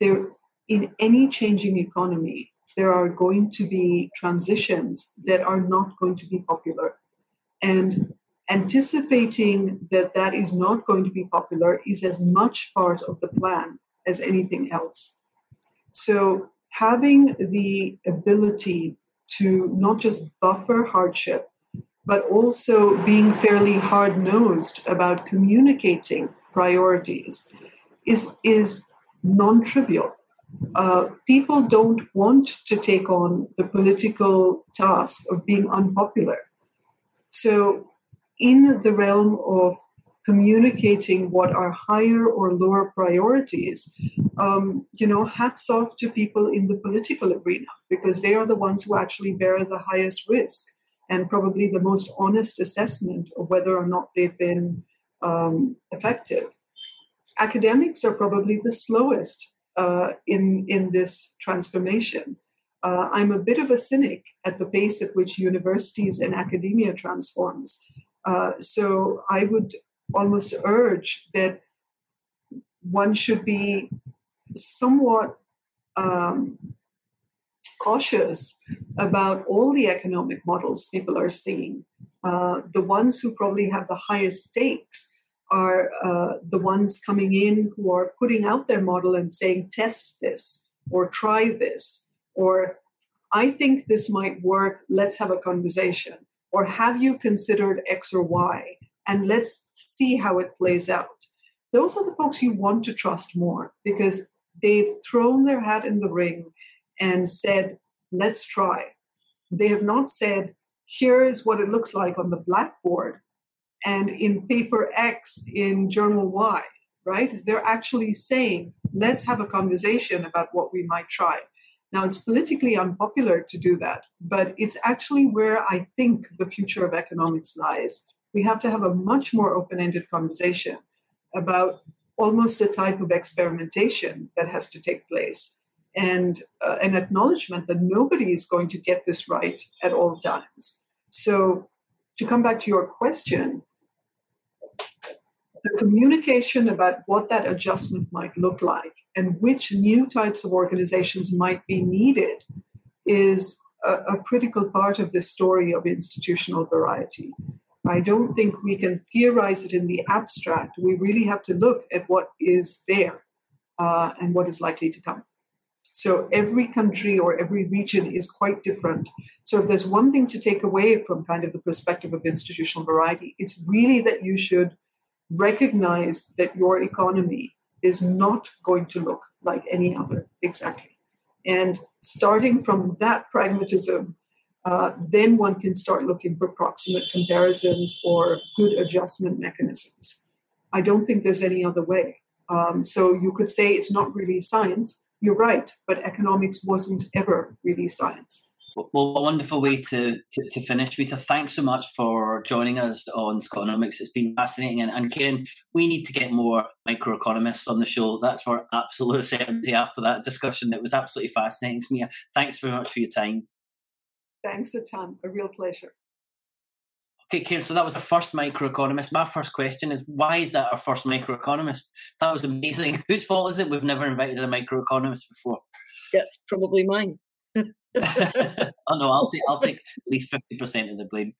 Speaker 2: there in any changing economy, there are going to be transitions that are not going to be popular. And anticipating that that is not going to be popular is as much part of the plan as anything else. So, having the ability to not just buffer hardship, but also being fairly hard nosed about communicating priorities is, is non trivial. Uh, people don't want to take on the political task of being unpopular. So, in the realm of communicating what are higher or lower priorities, um, you know, hats off to people in the political arena because they are the ones who actually bear the highest risk and probably the most honest assessment of whether or not they've been um, effective. Academics are probably the slowest uh, in, in this transformation. Uh, I'm a bit of a cynic at the pace at which universities and academia transforms. Uh, so I would almost urge that one should be somewhat um, cautious about all the economic models people are seeing. Uh, the ones who probably have the highest stakes are uh, the ones coming in who are putting out their model and saying, test this or try this, or I think this might work, let's have a conversation, or have you considered X or Y, and let's see how it plays out. those are the folks you want to trust more because they've thrown their hat in the ring and said, let's try. They have not said, here is what it looks like on the blackboard and in paper X in journal Y, right? They're actually saying, let's have a conversation about what we might try. Now, it's politically unpopular to do that, but it's actually where I think the future of economics lies. We have to have a much more open ended conversation about almost a type of experimentation that has to take place and uh, an acknowledgement that nobody is going to get this right at all times. So, to come back to your question, the communication about what that adjustment might look like and which new types of organizations might be needed is a, a critical part of this story of institutional variety. I don't think we can theorize it in the abstract. We really have to look at what is there uh, and what is likely to come. So every country or every region is quite different. So if there's one thing to take away from kind of the perspective of institutional variety, it's really that you should recognize that your economy is not going to look like any other exactly. And starting from that pragmatism, uh, then one can start looking for proximate comparisons or good adjustment mechanisms. I don't think there's any other way. Um, so you could say it's not really science. You're right, but economics wasn't ever really science.
Speaker 3: Well, a wonderful way to, to, to, finish. Smita, thanks so much for joining us on Scotonomics. It's been fascinating. And, and Karen, we need to get more microeconomists on the show. That's for absolute certainty after that discussion. It was absolutely fascinating me. Thanks very much for your time.
Speaker 2: Thanks a ton. A real pleasure.
Speaker 3: Okay, Karen, so that was our first microeconomist. My first question is why is that our first microeconomist? That was amazing. Whose fault is it we've never invited a microeconomist before?
Speaker 1: That's probably mine.
Speaker 3: oh no, I'll take I'll take at least fifty percent of the blame.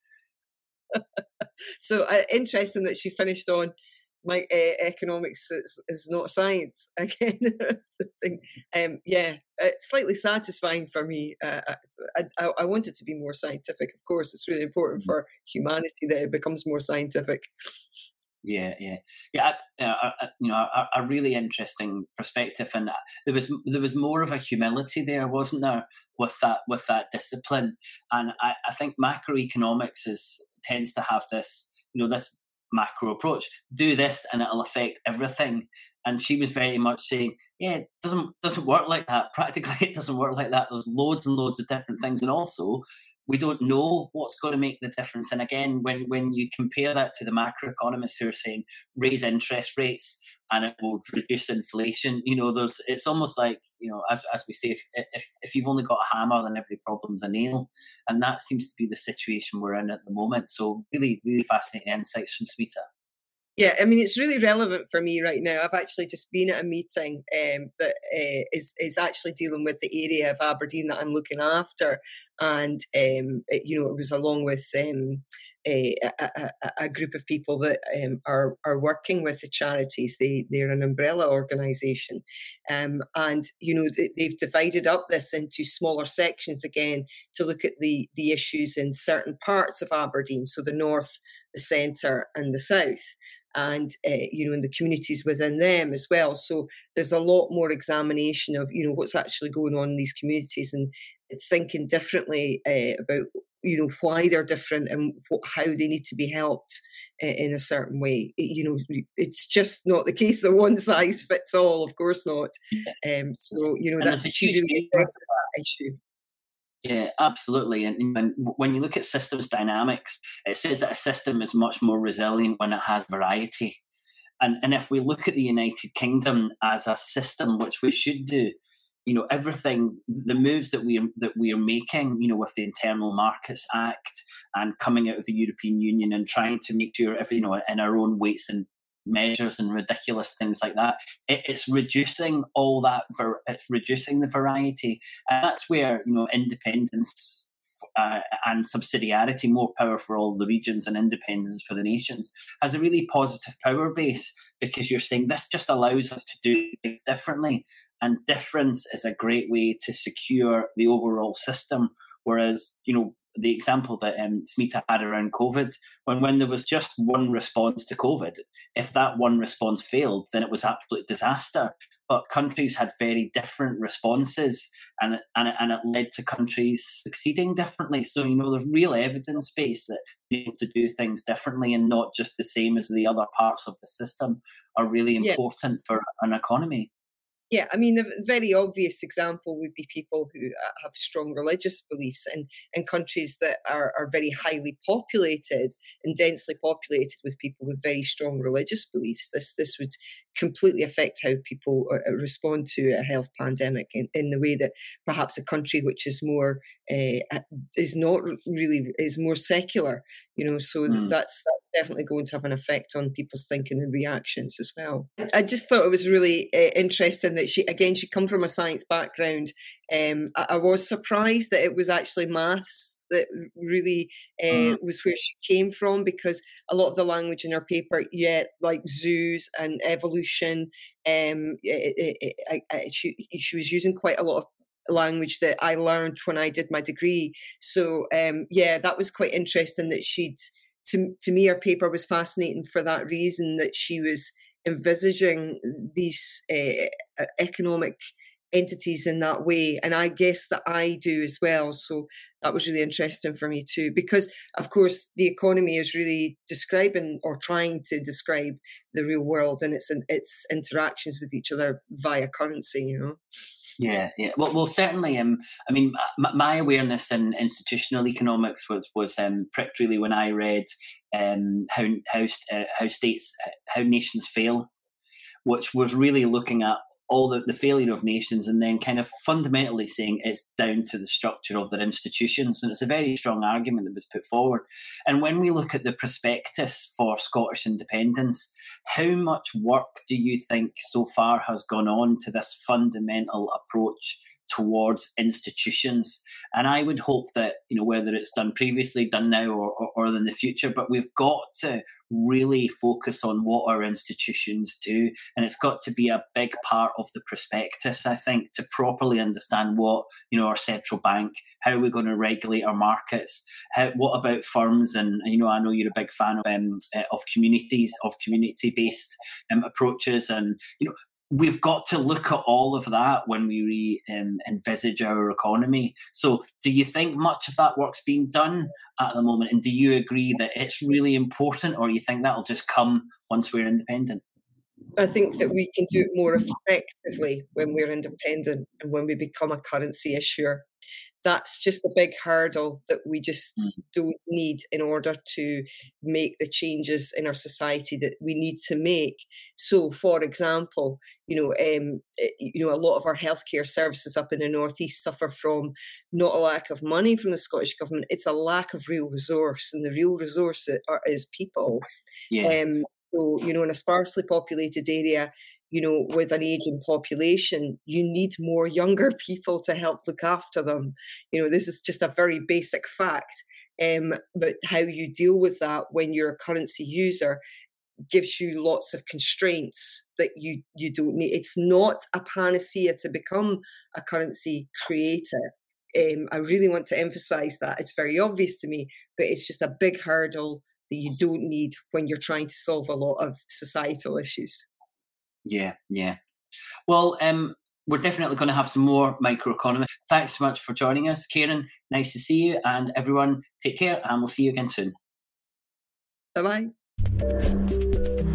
Speaker 1: so uh, interesting that she finished on my uh, economics is, is not science again. um, yeah, uh, slightly satisfying for me. Uh, I, I, I, want it to be more scientific. Of course, it's really important mm-hmm. for humanity that it becomes more scientific.
Speaker 3: Yeah, yeah, yeah. I, you know, a, a, really interesting perspective, and uh, there was there was more of a humility there, wasn't there, with that with that discipline? And I, I think macroeconomics is tends to have this, you know, this macro approach. Do this, and it'll affect everything. And she was very much saying, "Yeah, it doesn't doesn't work like that. Practically, it doesn't work like that. There's loads and loads of different things, and also we don't know what's going to make the difference. And again, when, when you compare that to the macroeconomists who are saying raise interest rates and it will reduce inflation, you know, there's it's almost like, you know, as, as we say, if, if, if you've only got a hammer, then every problem's a nail. And that seems to be the situation we're in at the moment. So really, really fascinating insights from Smita.
Speaker 1: Yeah, I mean, it's really relevant for me right now. I've actually just been at a meeting um, that uh, is is actually dealing with the area of Aberdeen that I'm looking after, and um, it, you know, it was along with um, a, a, group of people that um, are are working with the charities. They they're an umbrella organisation, um, and you know they've divided up this into smaller sections again to look at the the issues in certain parts of Aberdeen, so the north, the centre, and the south and uh, you know in the communities within them as well so there's a lot more examination of you know what's actually going on in these communities and thinking differently uh, about you know why they're different and what, how they need to be helped in a certain way it, you know it's just not the case that one size fits all of course not um, so you know and that's really issue
Speaker 3: yeah, absolutely. And, and, when you look at systems dynamics, it says that a system is much more resilient when it has variety. And, and if we look at the United Kingdom as a system, which we should do, you know, everything, the moves that we are, that we are making, you know, with the Internal Markets Act and coming out of the European Union and trying to make sure, if you know, in our own weights and measures and ridiculous things like that. It, it's reducing all that. It's reducing the variety, and that's where you know independence uh, and subsidiarity, more power for all the regions and independence for the nations, has a really positive power base because you're saying this just allows us to do things differently. And difference is a great way to secure the overall system. Whereas, you know, the example that um, Smita had around COVID, when when there was just one response to COVID, if that one response failed, then it was absolute disaster. But countries had very different responses, and and and it led to countries succeeding differently. So you know, there's real evidence base that being able to do things differently and not just the same as the other parts of the system are really important yeah. for an economy.
Speaker 1: Yeah, I mean, a very obvious example would be people who uh, have strong religious beliefs and in countries that are, are very highly populated and densely populated with people with very strong religious beliefs. This this would completely affect how people uh, uh, respond to a health pandemic in, in the way that perhaps a country which is more uh, is not really is more secular you know so mm. that's that's definitely going to have an effect on people's thinking and reactions as well i just thought it was really uh, interesting that she again she come from a science background um, I, I, was surprised that it was actually maths that really uh, mm. was where she came from because a lot of the language in her paper, yeah, like zoos and evolution, um, it, it, it, she, she was using quite a lot of language that I learned when I did my degree. So um, yeah, that was quite interesting that she'd to to me her paper was fascinating for that reason that she was envisaging these uh, economic entities in that way and i guess that i do as well so that was really interesting for me too because of course the economy is really describing or trying to describe the real world and its its interactions with each other via currency you know
Speaker 3: yeah, yeah. Well, well, certainly. Um, I mean, my, awareness in institutional economics was was um, pricked really when I read um, how how uh, how states uh, how nations fail, which was really looking at all the, the failure of nations and then kind of fundamentally saying it's down to the structure of their institutions. And it's a very strong argument that was put forward. And when we look at the prospectus for Scottish independence, how much work do you think so far has gone on to this fundamental approach towards institutions. And I would hope that, you know, whether it's done previously, done now, or, or, or, in the future, but we've got to really focus on what our institutions do. And it's got to be a big part of the prospectus, I think, to properly understand what, you know, our central bank, how we're going to regulate our markets, how, what about firms. And, you know, I know you're a big fan of, um, uh, of communities, of community based um, approaches. And, you know, we've got to look at all of that when we re, um, envisage our economy. So, do you think much of that work's being done at the moment? And do you agree that it's really important, or you think that'll just come once we're independent?
Speaker 1: I think that we can do it more effectively when we're independent and when we become a currency issuer that's just a big hurdle that we just mm. don't need in order to make the changes in our society that we need to make. So, for example, you know, um, eh, you know, a lot of our healthcare services up in the northeast suffer from not a lack of money from the Scottish government; it's a lack of real resource, and the real resource is people. Yeah. Um, so, you know, in a sparsely populated area, you know, with an aging population, you need more younger people to help look after them. You know, this is just a very basic fact. Um, but how you deal with that when you're a currency user gives you lots of constraints that you you don't need. It's not a panacea to become a currency creator. Um, I really want to emphasize that. It's very obvious to me, but it's just a big hurdle that you don't need when you're trying to solve a lot of societal issues.
Speaker 3: Yeah, yeah. Well, um, we're definitely going to have some more microeconomists. Thanks so much for joining us, Karen. Nice to see you, and everyone, take care, and we'll see you again soon.
Speaker 1: Bye bye.